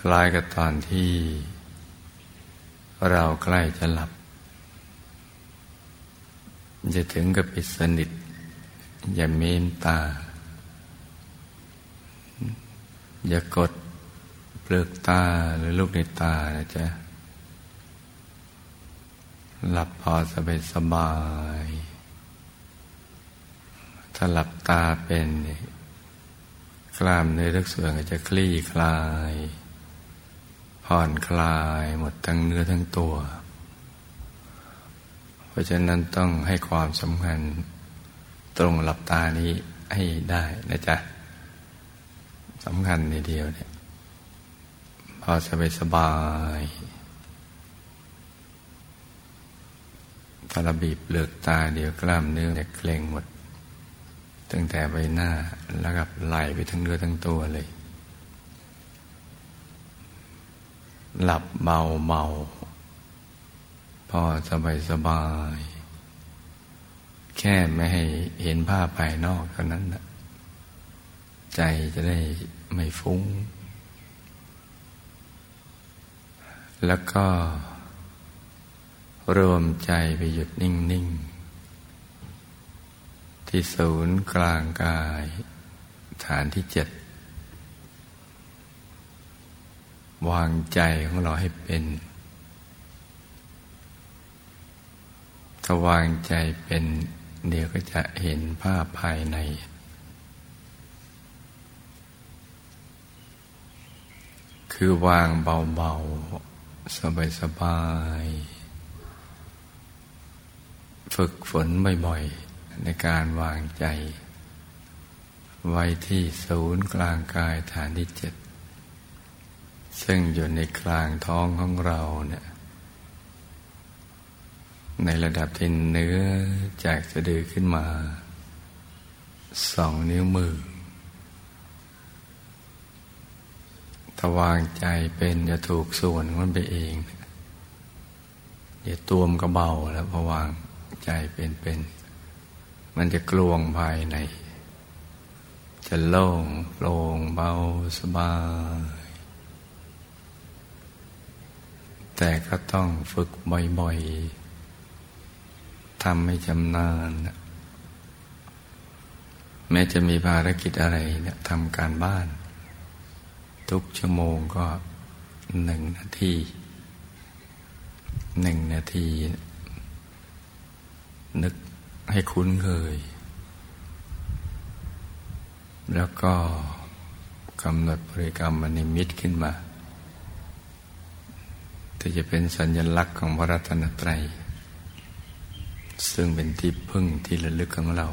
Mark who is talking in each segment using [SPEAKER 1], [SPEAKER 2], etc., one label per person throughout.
[SPEAKER 1] คล้ายกับตอนที่ เราใกล้จะหลับ จะถึงกับปิดสนิท อย่าเมนตา อย่ากดเปลือกตาหรือลูกในตานะจ๊ะหลับพอสบายสบาย ถ้าหลับตาเป็นกล้ามเนื้อทุกส่วนก็จะคลี่คลาย ผ่อนคลายหมดทั้งเนื้อทั้งตัว เพราะฉะนั้นต้องให้ความสำคัญตรงหลับตานี้ให้ได้นะจ๊ะสำคัญในเดียวเนี่ย พอสบายสบายถ้าเราบีบเปลือกตาเดียวกล้ามเนื้อจะเกร็งหมด ตั้งแต่ใบหน้าแล้วกับไหลไปทั้งเนื้อทั้งตัวเลย หลับเบาเบาพอสบายสบาย แค่ไม่ให้เห็นภาพภายนอกเท่านั้นนะใจจะได้ไม่ฟุ้ง แล้วก็ รวมใจไปหยุดนิ่ง ๆ ที่ศูนย์กลางกาย ฐานที่เจ็ด วางใจของเราให้เป็น ถ้าวางใจเป็นเดี๋ยวก็จะเห็นภาพภายใน คือวางเบาๆ สบายๆ ฝึกฝนบ่อยๆ ในการวางใจ ไว้ที่ศูนย์กลางกายฐานที่เจ็ด ซึ่งอยู่ในกลางท้องของเราเนี่ยในระดับที่เนื้อจากสะดือขึ้นมาสองนิ้วมือถ้าวางใจเป็นจะถูกส่วนมันไปเอง เดี๋ยวตัวมก็เบาแล้วพอวางใจเป็นเป็น มันจะกลวงภายใน จะโล่งโปร่งเบาสบาย แต่ก็ต้องฝึกบ่อยๆทำให้ชำนาญแม้จะมีภารกิจอะไรเนี่ยทำการบ้าน ทุกชั่วโมงก็หนึ่งนาทีหนึ่งนาที นึกให้คุ้นเคย แล้วก็กำหนดบริกรรมมนิมิตขึ้นมา ที่จะเป็นสัญลักษณ์ของพระรัตนตรัย ซึ่งเป็นที่พึ่งที่ระลึกของเรา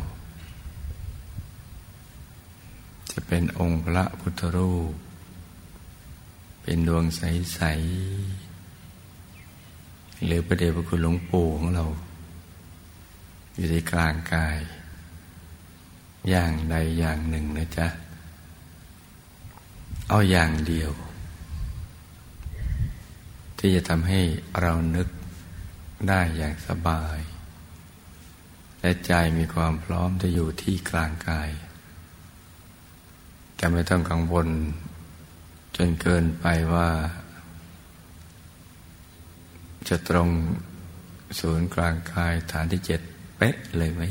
[SPEAKER 1] จะเป็นองค์พระพุทธรูป เป็นดวงใส ๆ หรือประเดชพระคุณหลวงปู่ของเรา อยู่ในกลางกาย อย่างใดอย่างหนึ่งนะจ๊ะ เอาอย่างเดียว ที่จะทำให้เรานึกได้อย่างสบาย และใจมีความพร้อมจะอยู่ที่กลางกายแต่ไม่ต้องกังวลจนเกินไปว่า จะตรงศูนย์กลางกายฐานที่เจ็ดเป๊ะเลยไหม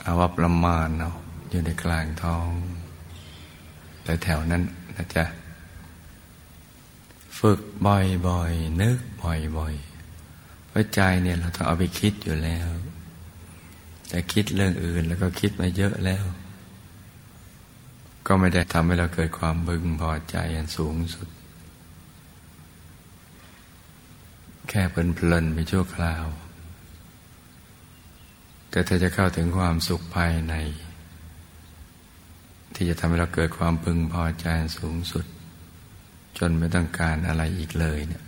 [SPEAKER 1] เอาว่าประมาณเอาอยู่ในกลางท้อง แต่แถวนั้นนะจ๊ะ ฝึกบ่อยๆ นึกบ่อยๆเพราะใจเนี่ยเราต้องเอาไปคิดอยู่แล้ว แต่คิดเรื่องอื่นแล้วก็คิดมาเยอะแล้ว ก็ไม่ได้ทำให้เราเกิดความบึงพอใจอันสูงสุด แค่เพลินๆไปชั่วคราว แต่ถ้าจะเข้าถึงความสุขภายใน ที่จะทำให้เราเกิดความพึงพอใจสูงสุด จนไม่ต้องการอะไรอีกเลยเนี่ย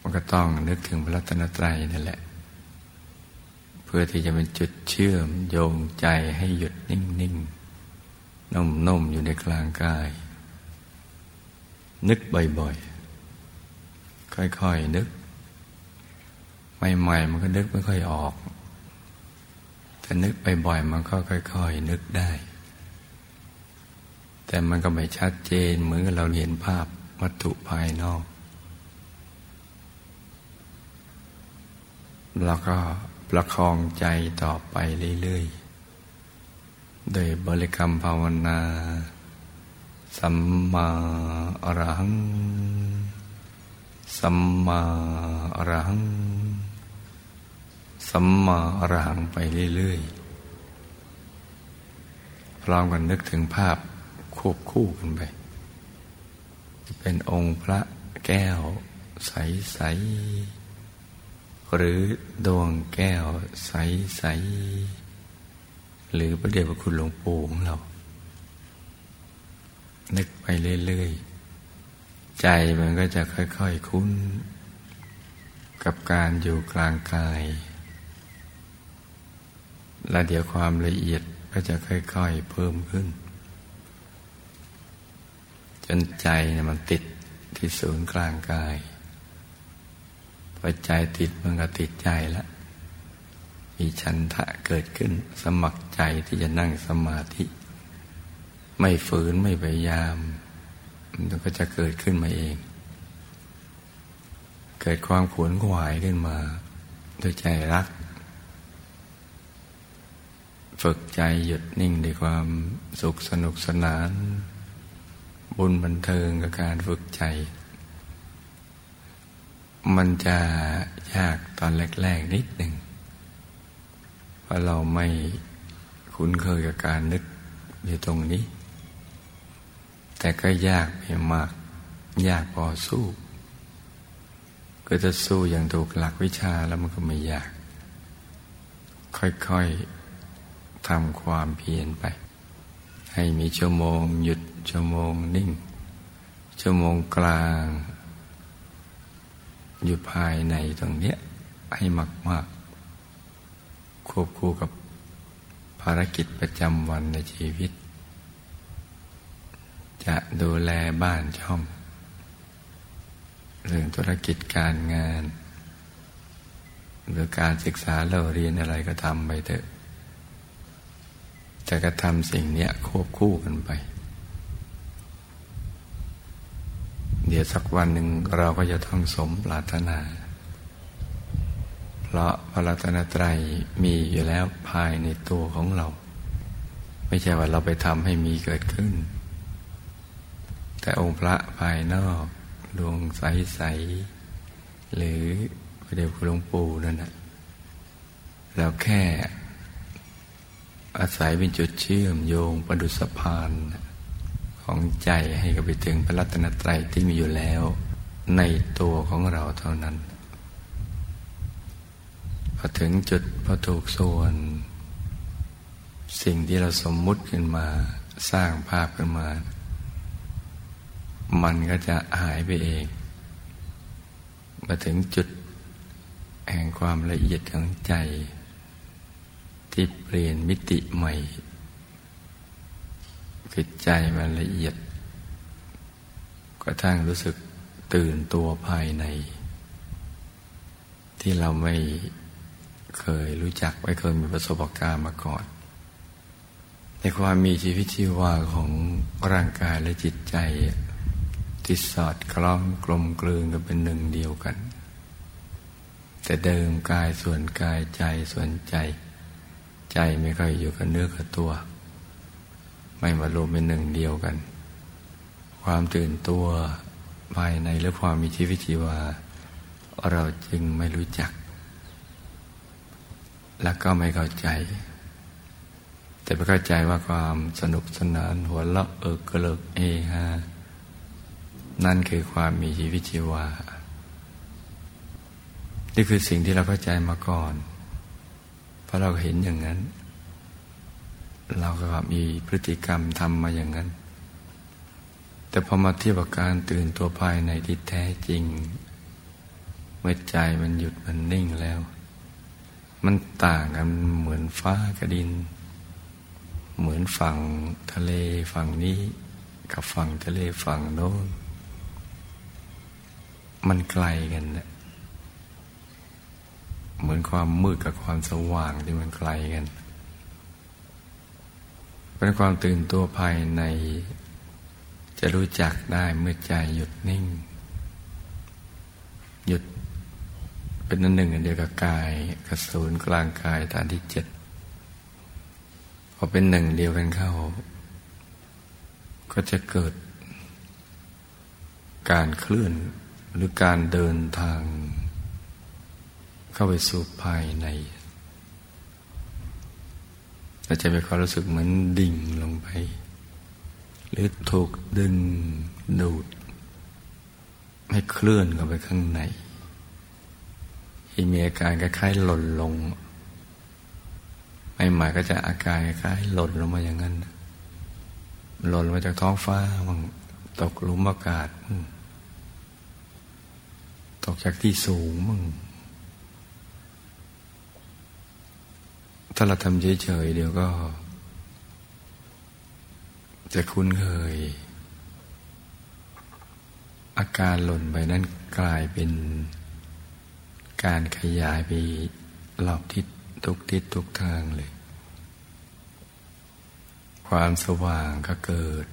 [SPEAKER 1] มันก็ต้องนึกถึงพระรัตนตรัยนั่นแหละ เพื่อที่จะเป็นจุดเชื่อมโยงใจให้หยุดนิ่งๆนุ่มๆอยู่ในกลางกาย นึกบ่อยๆ ค่อยๆ นึก ใหม่ๆ มันก็นึกไม่ค่อยออก แต่นึกบ่อยๆ มันก็ค่อยๆ นึกได้ แต่มันก็ไม่ชัดเจนเหมือนกับเราเห็นภาพวัตถุภายนอก แล้วก็ประคองใจต่อไปเรื่อยๆ โดยบริกรรมภาวนา สัมมาอรหัง สัมมาอรหัง สัมมาอรหังไปเรื่อยๆ พร้อมกันนึกถึงภาพ ควบคู่กันไปเป็นองค์พระแก้ว ใส ๆ หรือดวงแก้ว ใส ๆ หรือพระเดชพระคุณหลวงปู่ของเรา นึกไปเรื่อย ๆ ใจมันก็จะค่อย ๆ คุ้น กับการอยู่กลางกาย แล้วเดี๋ยวความละเอียดก็จะค่อย ๆ เพิ่มขึ้น จนใจเนี่ยมันติดที่ศูนย์กลางกายพอใจติดมันก็ติดใจแล้วมีชันทะเกิดขึ้นสมัครใจที่จะนั่งสมาธิ ไม่ฝืนไม่พยายาม มันก็จะเกิดขึ้นมาเอง เกิดความขวนขวายขึ้นมา โดยใจรัก ฝึกใจหยุดนิ่งด้วยความสุขสนุกสนาน บุญบันเทิงกับการฝึกใจ มันจะยากตอนแรกๆนิดหนึ่งเพราะเราไม่คุ้นเคยกับการนึกอยู่ตรงนี้ แต่ก็ยากไม่มาก ยากพอสู้ ก็จะสู้อย่างถูกหลักวิชาแล้วมันก็ไม่ยาก ค่อยๆทำความเพียรไป ให้มีชั่วโมง หยุดชั่วโมงนิ่ง ชั่วโมงกลาง อยู่ภายในตรงเนี้ยให้มากมากควบคู่กับภารกิจประจำวันในชีวิต จะดูแลบ้านช่อง เรื่องธุรกิจการงาน หรือการศึกษาเราเรียนอะไรก็ทำไปเถอะ จะกระทำสิ่งนี้ควบคู่กันไป เดี๋ยวสักวันหนึ่งเราก็จะต้องสมปรารถนา เพราะพระรัตนตรัยมีอยู่แล้วภายในตัวของเรา ไม่ใช่ว่าเราไปทำให้มีเกิดขึ้น แต่องค์พระภายนอกดวงใส ๆ หรือพระเดชคุณหลวงปู่นั่นแหละเราแค่ อาศัยเป็นจุดเชื่อมโยงประดุสพานของใจให้กับไปถึงพระรัตนตรัยที่มีอยู่แล้ว ในตัวของเราเท่านั้น พอถึงจุดพอถูกส่วน สิ่งที่เราสมมุติขึ้นมาสร้างภาพขึ้นมา มันก็จะหายไปเอง มาถึงจุดแห่งความละเอียดของใจ ที่เปลี่ยนมิติใหม่คือใจมันละเอียด กระทั่งรู้สึกตื่นตัวภายใน ที่เราไม่เคยรู้จักไม่เคยมีประสบการณ์มาก่อนในความมีชีวิตชีวาของร่างกายและจิตใจที่สอดคล้องกลมกลืนกันเป็นหนึ่งเดียวกัน แต่เดิมกายส่วนกายใจส่วนใจ ใจไม่ค่อยอยู่กับเนื้อกับตัว ไม่มารวมเป็นหนึ่งเดียวกัน ความตื่นตัวภายในและความมีชีวิตชีวา เราจึงไม่รู้จัก และก็ไม่เข้าใจ แต่ไปเข้าใจว่าความสนุกสนานหัวเราะเอิกกระเลิกเอฮานั่นคือความมีชีวิตชีวา นี่คือสิ่งที่เราเข้าใจมาก่อน เพราะเราเห็นอย่างนั้น เราก็มีพฤติกรรมทำมาอย่างนั้น แต่พอมาเทียบกับการตื่นตัวภายในที่แท้จริง เมื่อใจมันหยุดมันนิ่งแล้ว มันต่างกันเหมือนฟ้ากับดิน เหมือนฝั่งทะเลฝั่งนี้ กับฝั่งทะเลฝั่งโน้นมันไกลกันนะ เหมือนความมืดกับความสว่างที่มันไกลกัน เป็นความตื่นตัวภายใน จะรู้จักได้เมื่อใจหยุดนิ่ง หยุดเป็นนันหนึ่งอันเดียวกับกายกับศูนย์กลางกายฐานที่เจ็ดพอเป็นหนึ่งเดียวกันเข้า ก็จะเกิด การเคลื่อนหรือการเดินทาง เข้าไปสู่ภายในเราจะมีความรู้สึกเหมือนดิ่งลงไป หรือถูกดึงดูด ให้เคลื่อนเข้าไปข้างในที่มีอาการคล้ายๆหล่นลงไม่หมายก็จะอาการคล้ายหล่นลงมาอย่างนั้น หล่นมาจากท้องฟ้ามั่งตกหลุมอากาศ ตกจากที่สูงมั่ง ถ้าเราทำเฉยๆเดี๋ยวก็ จะคุ้นเคย อาการหล่นไปนั้นกลายเป็นการขยายไปรอบทิศทุกทิศทุกทางเลย ความสว่างก็เกิด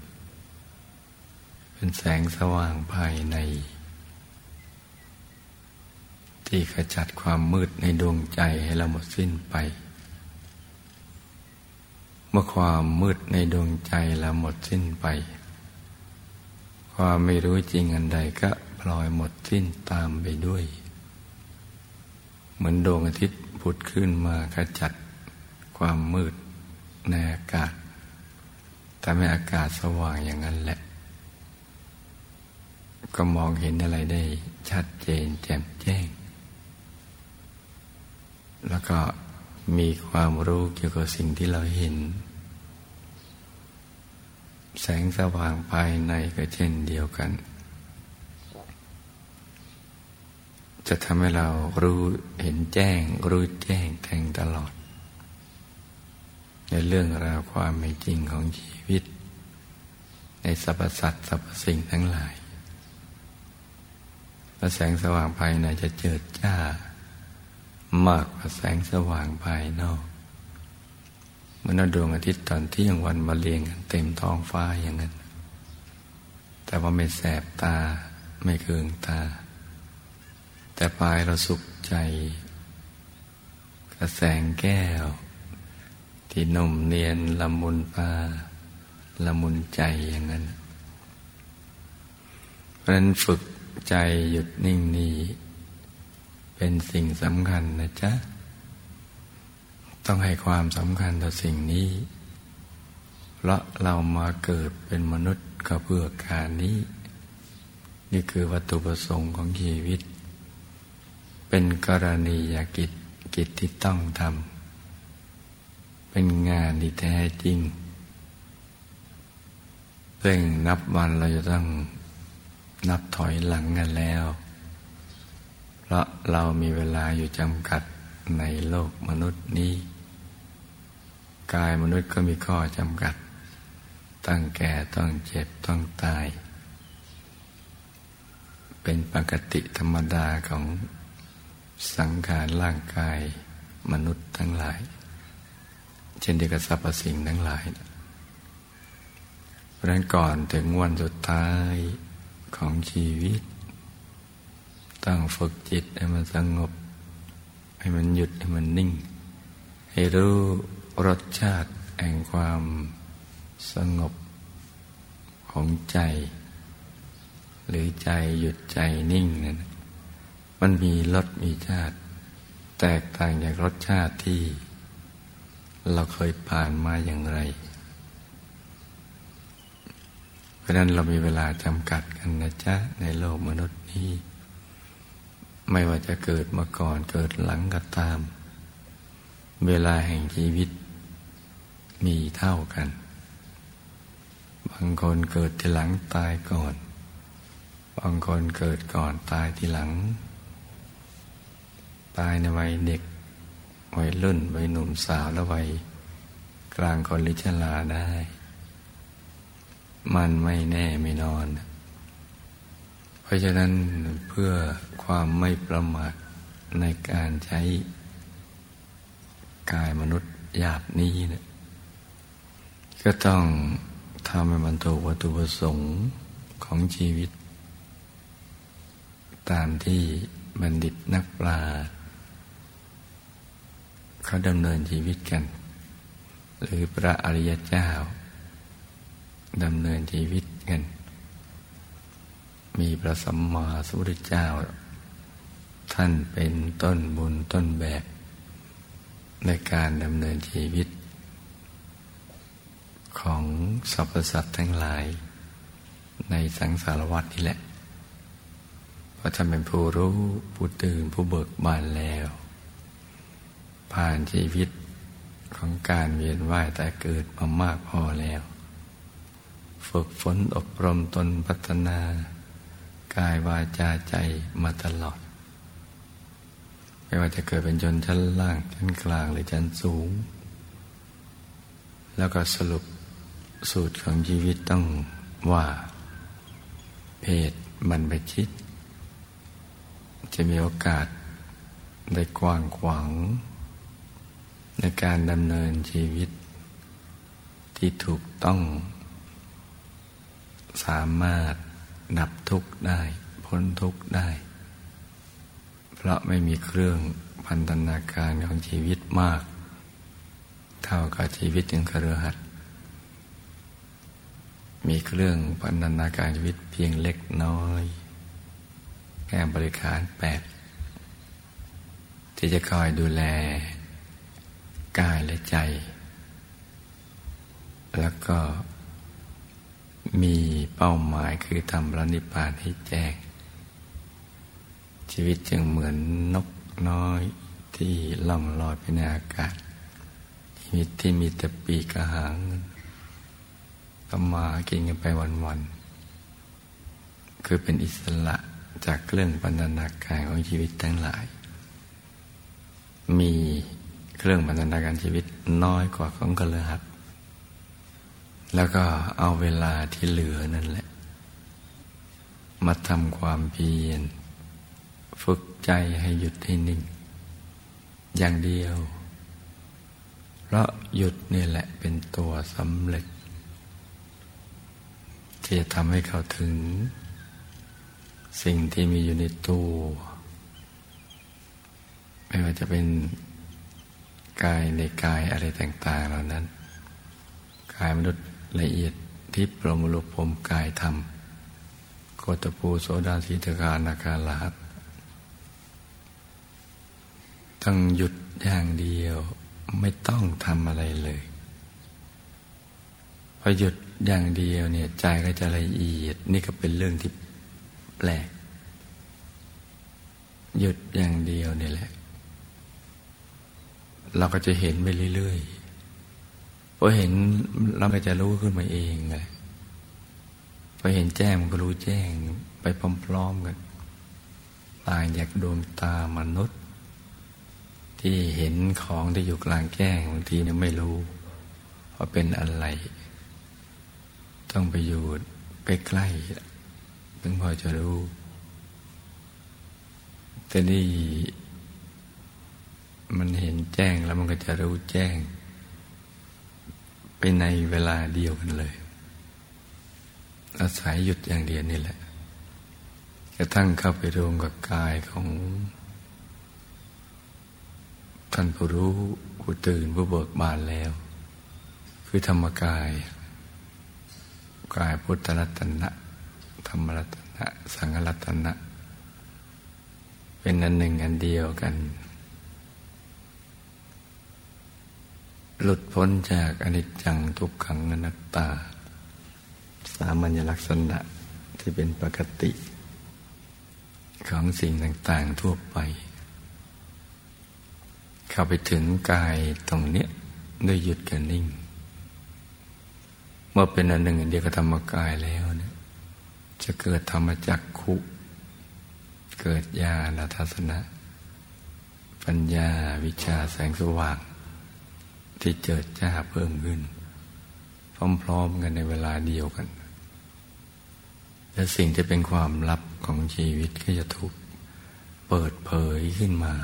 [SPEAKER 1] เป็นแสงสว่างภายใน ที่ขจัดความมืดในดวงใจให้เราหมดสิ้นไป มื่อความมืดในดวงใจเราหมดสิ้นไป ความไม่รู้จริงอันใดก็ปล่อยหมดสิ้นตามไปด้วย เหมือนดวงอาทิตย์ผุดขึ้นมาขจัดความมืดในอากาศทำให้อากาศสว่างอย่างนั้นแหละ ก็มองเห็นอะไรได้ชัดเจนแจ่มแจ้ง แล้วก็มีความรู้เกี่ยวกับสิ่งที่เราเห็น แสงสว่างภายในก็เช่นเดียวกัน จะทำให้เรารู้เห็นแจ้ง รู้แจ้งแทงตลอด ในเรื่องราวความไม่จริงของชีวิต ในสรรพสัตว์สรรพสิ่งทั้งหลายและแสงสว่างภายในจะเจิดจ้ามากกว่าแสงสว่างภายนอก เมื่อดวงอาทิตย์ตอนที่ยังวันมาเรียงกันเต็มท้องฟ้าอย่างนั้น แต่ว่าไม่แสบตาไม่เคืองตา แต่ปลายเราสุขใจ กระแสงแก้ว ที่นมเนียนละมุนปาละมุนใจอย่างนั้น เพราะนั้นฝึกใจหยุดนิ่งนี้ เป็นสิ่งสำคัญนะจ๊ะ ต้องให้ความสำคัญต่อสิ่งนี้ เพราะเรามาเกิดเป็นมนุษย์ก็เพื่อการนี้ นี่คือวัตถุประสงค์ของชีวิต เป็นกรณียกิจกิจที่ต้องทำ เป็นงานที่แท้จริงเร่งนับวันเราจะต้องนับถอยหลังกันแล้ว เพราะเรามีเวลาอยู่จำกัดในโลกมนุษย์นี้ กายมนุษย์ก็มีข้อจำกัดตั้งแก่ต้องเจ็บต้องตาย เป็นปกติธรรมดาของสังขารร่างกายมนุษย์ทั้งหลาย เช่นเดียวกับสรรพสิ่งทั้งหลายเพราะนั้นก่อนถึงวันสุดท้ายของชีวิต ต้องฝึกจิตให้มันสงบ ให้มันหยุดให้มันนิ่ง ให้รู้ รสชาติแห่งความสงบของใจ หรือใจหยุดใจนิ่งนั้นมันมีรสมีชาติ แตกต่างจากรสชาติที่ เราเคยผ่านมาอย่างไร เพราะนั้นเรามีเวลาจำกัดกันนะจ๊ะ ในโลกมนุษย์นี้ ไม่ว่าจะเกิดมาก่อนเกิดหลังก็ตาม เวลาแห่งชีวิต มีเท่ากัน บางคนเกิดทีหลังตายก่อน บางคนเกิดก่อนตายทีหลัง ตายในวัยเด็กวัยรุ่นวัยหนุ่มสาวและวัยกลางคนหรือชราได้ มันไม่แน่ไม่นอน เพราะฉะนั้นเพื่อความไม่ประมาทในการใช้กายมนุษย์หยาบนี้เนะ ก็ต้องทำให้มันถูกวัตถุประสงค์ของชีวิต ตามที่บัณฑิตนักปราชญ์เขาดำเนินชีวิตกัน หรือพระอริยเจ้าดำเนินชีวิตกัน มีพระสัมมาสัมพุทธเจ้า ท่านเป็นต้นบุญต้นแบบ ในการดำเนินชีวิต ของสรรพสัตว์ทั้งหลาย ในสังสารวัฏนี่แหละเพราะท่านเป็นผู้รู้ผู้ตื่นผู้เบิกบานแล้ว ผ่านชีวิตของการเวียนว่ายแต่เกิดมามากพอแล้ว ฝึกฝนอบรมตนพัฒนากายวาจาใจมาตลอด ไม่ว่าจะเกิดเป็นชนชั้นล่างชั้นกลางหรือชั้นสูง แล้วก็สรุป สูตรของชีวิตต้องว่า เพศมันไปชิด จะมีโอกาสได้กว้างขวางในการดำเนินชีวิต ที่ถูกต้อง สามารถดับทุกข์ได้ พ้นทุกข์ได้ เพราะไม่มีเครื่องพันธนาการของชีวิตมาก เท่ากับชีวิตยังครือหัด มีเครื่องพันธนาการชีวิตเพียงเล็กน้อยแค่บริการแปดที่จะคอยดูแลกายและใจ แล้วก็มีเป้าหมายคือทำพระนิพพานให้แจ้ง ชีวิตจึงเหมือนนกน้อยที่ล่องลอยไปในอากาศชีวิตที่มีแต่ปีกระหาง ทำมากินกันไปวันๆ คือเป็นอิสระจากเครื่องบรรณาการของชีวิตทั้งหลาย มีเครื่องบรรณาการชีวิตน้อยกว่าของกระหัดแล้วก็เอาเวลาที่เหลือนั่นแหละ มาทำความเพียรฝึกใจให้หยุดให้นิ่ง อย่างเดียว เพราะหยุดนี่แหละเป็นตัวสำเร็จ ที่จะทำให้เขาถึง สิ่งที่มีอยู่ในตัว ไม่ว่าจะเป็นกายในกายอะไรต่าง ๆ เหล่านั้น กายมนุษย์ละเอียดที่ปรมลุพมกายธรรมโกตปูโสดาสีตกานาคาลาตต้องหยุดอย่างเดียวไม่ต้องทำอะไรเลย พอหยุด อย่างเดียวเนี่ยใจก็จะละเอียด นี่ก็เป็นเรื่องที่แปลก หยุดอย่างเดียวเนี่ยแหละ เราก็จะเห็นไปเรื่อยๆพอเห็นเราก็จะรู้ขึ้นมาเองไงพอเห็นแจ้งมันก็รู้แจ้งไปพร้อมๆกันต่างจากดวงตามนุษย์ ที่เห็นของที่อยู่กลางแจ้งบางทีเนี่ยไม่รู้ว่าเป็นอะไร ต้องไปอยู่ใกล้ๆถึงพอจะรู้ แต่นี่มันเห็นแจ้งแล้วมันก็จะรู้แจ้ง ไปในเวลาเดียวกันเลย อาศัยหยุดอย่างเดียวนี่แหละกระทั่งเข้าไปรวมกับกายของท่านผู้รู้ผู้ตื่นผู้เบิกบานแล้ว คือธรรมกาย กายพุทธรัตนะธรรมรัตนะ สังฆรัตนะ เป็นอันหนึ่งอันเดียวกัน หลุดพ้นจากอนิจจังทุกขังอนัตตา สามัญลักษณะที่เป็นปกติ ของสิ่งต่าง ๆ ทั่วไป เข้าไปถึงกายตรงเนี้ยด้วยหยุดกันนิ่ง เมื่อเป็นอันหนึ่งเดียวกับธรรมกายแล้วเนี่ยจะเกิดธรรมจักขุ เกิดญาณทัศนะ ปัญญาวิชาแสงสว่าง ที่เจิดจ้าเพิ่มขึ้น พร้อมๆกันในเวลาเดียวกัน และสิ่งที่เป็นความลับของชีวิตก็จะถูกเปิดเผยขึ้นมา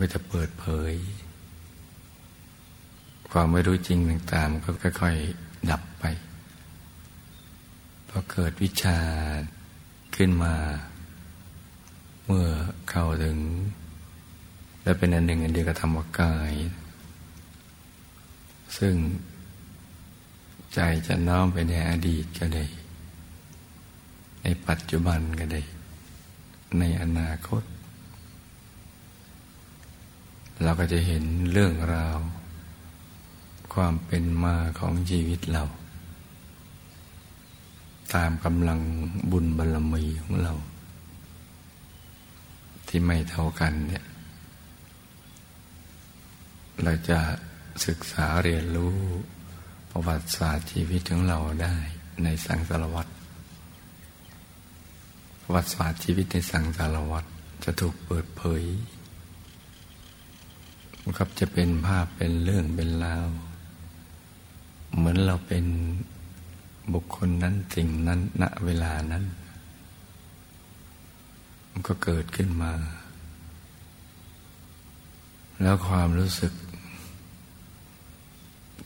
[SPEAKER 1] ก็จะเปิดเผย ความไม่รู้จริงต่างๆก็ค่อยๆดับไปพอเกิดวิชาขึ้นมา เมื่อเข้าถึง และเป็นอันหนึ่งอันเดียวกับธรรมกาย ซึ่งใจจะน้อมไปในอดีตก็ได้ ในปัจจุบันก็ได้ ในอนาคต เราก็จะเห็นเรื่องราว ความเป็นมาของชีวิตเรา ตามกำลังบุญบารรมีของเรา ที่ไม่เท่ากันเนี่ย เราจะศึกษาเรียนรู้ประวัติศาสตร์ชีวิตของเราได้ในสังสารวัตรประวัติศาสตร์ชีวิตในสังสารวัตรจะถูกเปิดเผยครับจะเป็นภาพเป็นเรื่องเป็นราว เหมือนเราเป็นบุคคลนั้นสิ่งนั้นณเวลานั้น มันก็เกิดขึ้นมา แล้วความรู้สึก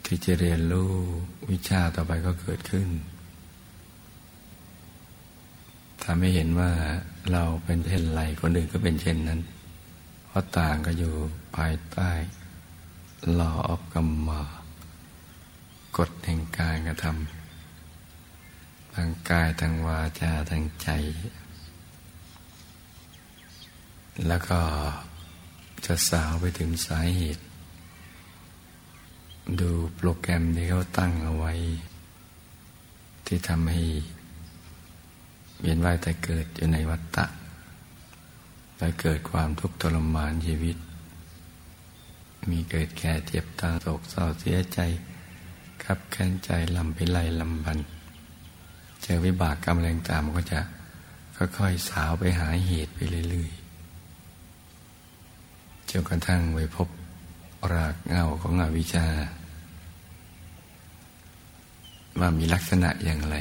[SPEAKER 1] ที่จะเรียนรู้วิชาต่อไปก็เกิดขึ้นทำให้เห็นว่าเราเป็นเช่นไรคนอื่นก็เป็นเช่นนั้น เพราะต่างก็อยู่ภายใต้ law of กรรม กฎแห่งการกระทำทางกายทางวาจาทางใจ แล้วก็จะสาวไปถึงสาเหตุ ดูโปรแกรมที่เขาตั้งเอาไว้ ที่ทำให้เวียนว่ายแต่เกิดอยู่ในวัฏฏะและเกิดความทุกข์ทรมานชีวิต มีเกิดแก่เจ็บตายโศกเศร้าเสียใจ ขับแค้นใจลำพิไลลำบัน เจอวิบากกรรมแรงตามก็จะค่อยๆสาวไปหาเหตุไปเรื่อยๆจนกระทั่งไปพบรากเงาของอวิชชา ว่ามีลักษณะอย่างไร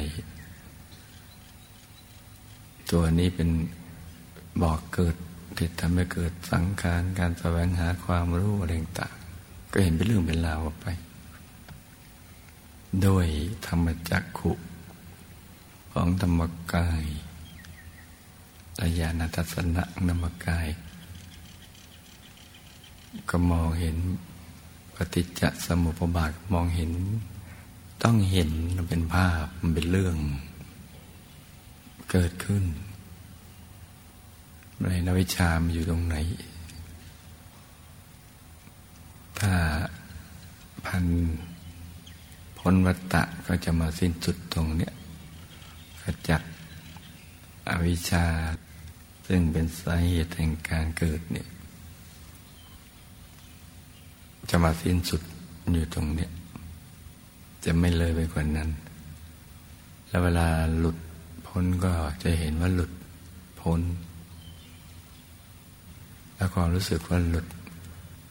[SPEAKER 1] ตัวนี้เป็นบอกเกิดที่ทำให้เกิดสังขารการแสวงหาความรู้อะไรต่างก็เห็นเป็นเรื่องเป็นราวไป โดยธรรมจักขุ ของธรรมกายระยาณทัศนะธรรมกาย ก็มองเห็นปฏิจจสมุปบาทมองเห็น ต้องเห็นมันเป็นภาพมันเป็นเรื่อง เกิดขึ้นในนวิชามอยู่ตรงไหน ถ้าพัน พ้นวัตตะก็จะมาสิ้นสุดตรงเนี้ยขจัดอวิชชา ซึ่งเป็นสาเหตุแห่งการเกิดเนี่ย จะมาสิ้นสุดอยู่ตรงเนี้ยจะไม่เลยไปกว่านั้น แล้วเวลาหลุดพ้นก็จะเห็นว่าหลุดพ้น แล้วก็รู้สึกว่าหลุด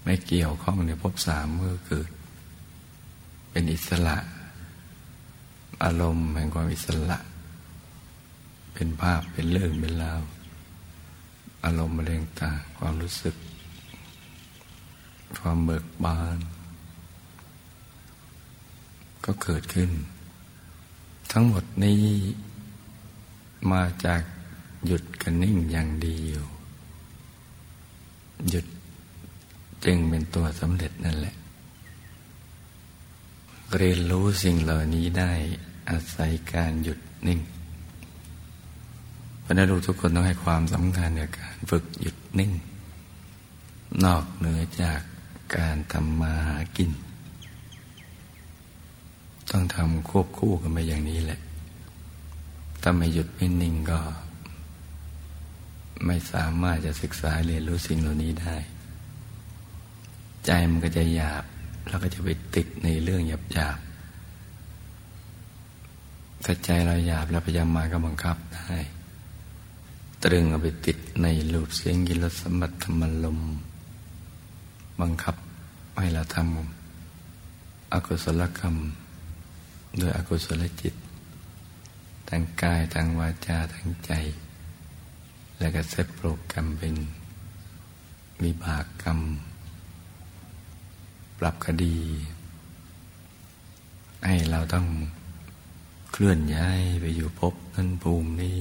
[SPEAKER 1] ไม่เกี่ยวข้องในภพสามเมื่อเกิด เป็นอิสระ อารมณ์แห่งความอิสระ เป็นภาพเป็นเรื่องเป็นราว อารมณ์มะเร็งตาความรู้สึก ความเบิกบาน ก็เกิดขึ้น ทั้งหมดนี้มาจากหยุดกันนิ่งอย่างเดียวหยุดจึงเป็นตัวสำเร็จนั่นแหละ เรียนรู้สิ่งเหล่านี้ได้อาศัยการหยุดนิ่งราะนั้นลูกทุกคนต้องให้ความสำคัญในการฝึกหยุดนิ่ง นอกเหนือจากการทำมาหากิน ต้องทำควบคู่กันไปอย่างนี้แหละ ถ้าไม่หยุดไม่นิ่งก็ ไม่สามารถจะศึกษาเรียนรู้สิ่งเหล่านี้ได้ ใจมันก็จะหยาบ แล้วก็จะไปติดในเรื่องหยาบหยาบถ้าใจเราหยาบแล้วพยายามมาก็บังคับได้ตรึงเอาไปติดในลูปเสียงยินรสมบัติธรรมลม บังคับให้เราทำอกุศลกรรมโดยอกุศลจิตทางกายทางวาจาทางใจ แล้วก็เซตโปรแกรมเป็นวิบากกรรม ปรับคดี ให้เราต้องเคลื่อนย้ายไปอยู่พบนั้นภูมินี้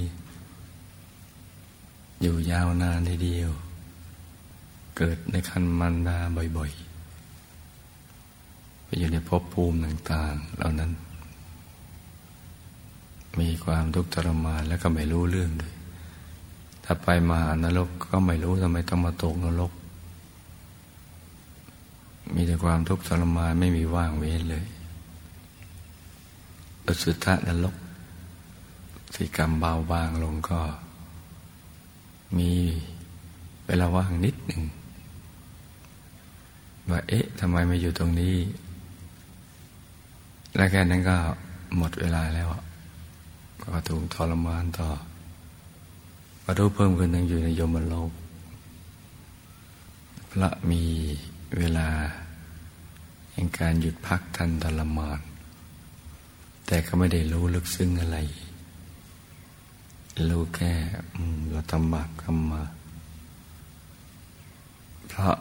[SPEAKER 1] อยู่ยาวนานทีเดียว เกิดในคันมันดาบ่อยๆ ไปอยู่ในภพภูมิต่างๆ เหล่านั้น มีความทุกข์ทรมานแล้วก็ไม่รู้เรื่องเลยถ้าไปมานรกก็ไม่รู้ทำไมต้องมาตกนรก มีแต่ความทุกข์ทรมานไม่มีว่างเว้นเลยอสุทะนรกที่กรรมเบาบางลงก็ มีเวลาว่างนิดหนึ่งว่าเอ๊ะทำไมมาอยู่ตรงนี้ และแค่นั้นก็หมดเวลาแล้ว ก็ถูกทรมานต่อมารู้เพิ่มขึ้นยังอยู่ในยมโลกพระมี เวลาแห่งการหยุดพักทันทรมานแต่ก็ไม่ได้รู้ลึกซึ้งอะไร รู้แค่เราทำบาปกรรมมา เพราะ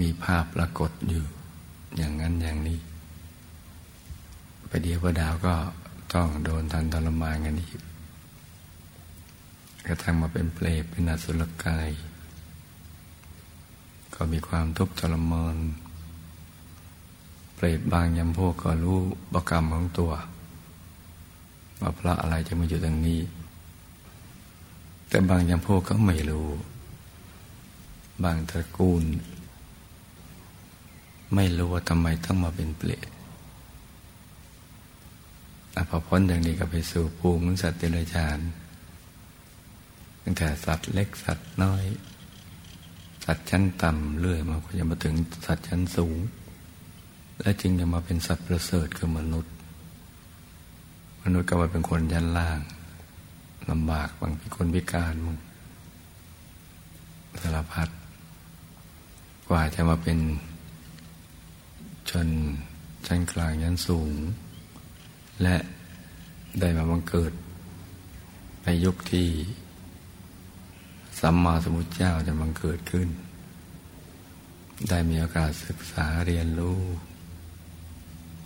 [SPEAKER 1] มีภาพปรากฏอยู่ อย่างนั้นอย่างนี้ไปเดียวพระดาวก็ต้องโดนทันทรมานกันอีกกระทั่งมาเป็นเปรตเป็นอสุรกาย ก็มีความทุกข์ทรมานเปรตบางยำพวกก็รู้บกรรมของตัวว่าพระอะไรจะมาอยู่ตรงนี้ แต่บางยำพวกก็ไม่รู้ บางตระกูล ไม่รู้ว่าทำไมต้องมาเป็นเปรตพอพ้นอย่างนี้ก็ไปสู่ภูมิสัตว์เดรัจฉานตั้งแต่สัตว์เล็กสัตว์น้อย สัตว์ชั้นต่ำเรื่อยมาก็จะมาถึงสัตว์ชั้นสูง และจึงจะมาเป็นสัตว์ประเสริฐคือมนุษย์ มนุษย์ก็มาเป็นคนยันล่างลำบากบางเป็นคนพิการมึงสารพัดกว่าจะมาเป็นชนชั้นกลางยันสูง และได้มาบังเกิด ในยุคที่ สัมมาสมุทธเจ้าจะบังเกิดขึ้น ได้มีโอกาสศึกษาเรียนรู้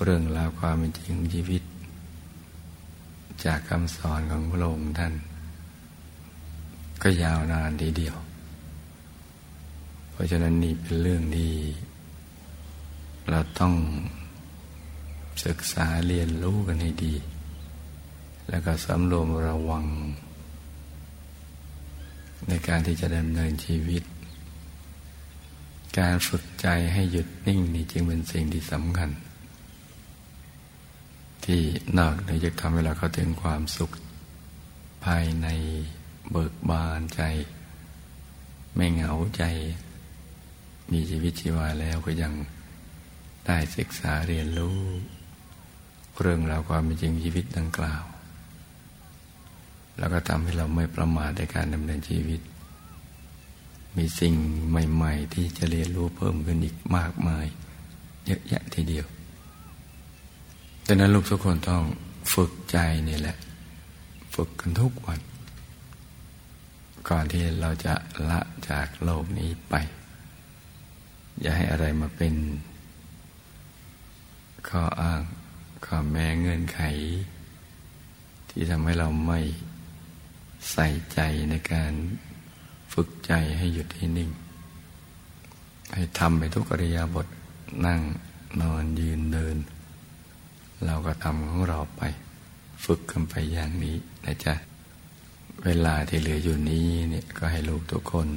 [SPEAKER 1] เรื่องราวความเป็นจริงชีวิต จากคำสอนของพระองค์ท่าน ก็ยาวนานทีเดียว เพราะฉะนั้นนี่เป็นเรื่องที่เราต้องศึกษาเรียนรู้กันให้ดี แล้วก็สำรวมระวัง ในการที่จะดำเนินชีวิต การฝึกใจให้หยุดนิ่งนี่จึงเป็นสิ่งที่สำคัญ ที่นอกเหนือจากทำให้เราเข้าถึงความสุข ภายในเบิกบานใจ ไม่เหงาใจ มีชีวิตชีวาแล้วก็ยังได้ศึกษาเรียนรู้ เรื่องราวความเป็นจริงชีวิตดังกล่าว แล้วก็ทำให้เราไม่ประมาทในการดำเนินชีวิต มีสิ่งใหม่ ๆ ที่จะเรียนรู้เพิ่มขึ้นอีกมากมาย เยอะแยะทีเดียวดังนั้นลูกทุกคนต้องฝึกใจนี่แหละ ฝึกกันทุกวัน ก่อนที่เราจะละจากโลกนี้ไป อย่าให้อะไรมาเป็น ข้ออ้างข้อแม้เงื่อนไข ที่ทำให้เราไม่ ใส่ใจในการฝึกใจให้หยุดให้นิ่ง ให้ทำไปทุกอริยาบทนั่งนอนยืนเดิน เราก็ทำของเราไป ฝึกกันไปอย่างนี้นะจ๊ะ เวลาที่เหลืออยู่นี้เนี่ยก็ให้ลูกทุกคน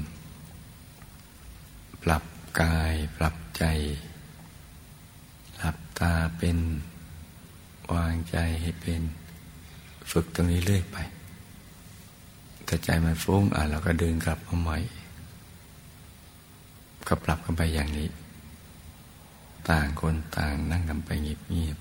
[SPEAKER 1] ปรับกายปรับใจ หลับตาเป็น วางใจให้เป็น ฝึกตรงนี้เรื่อยไป ถ้าใจมันฟุ้งอะเราก็ดึงกลับมาใหม่ก็ปรับกันไปอย่างนี้ ต่างคนต่างนั่งกันไปเงียบ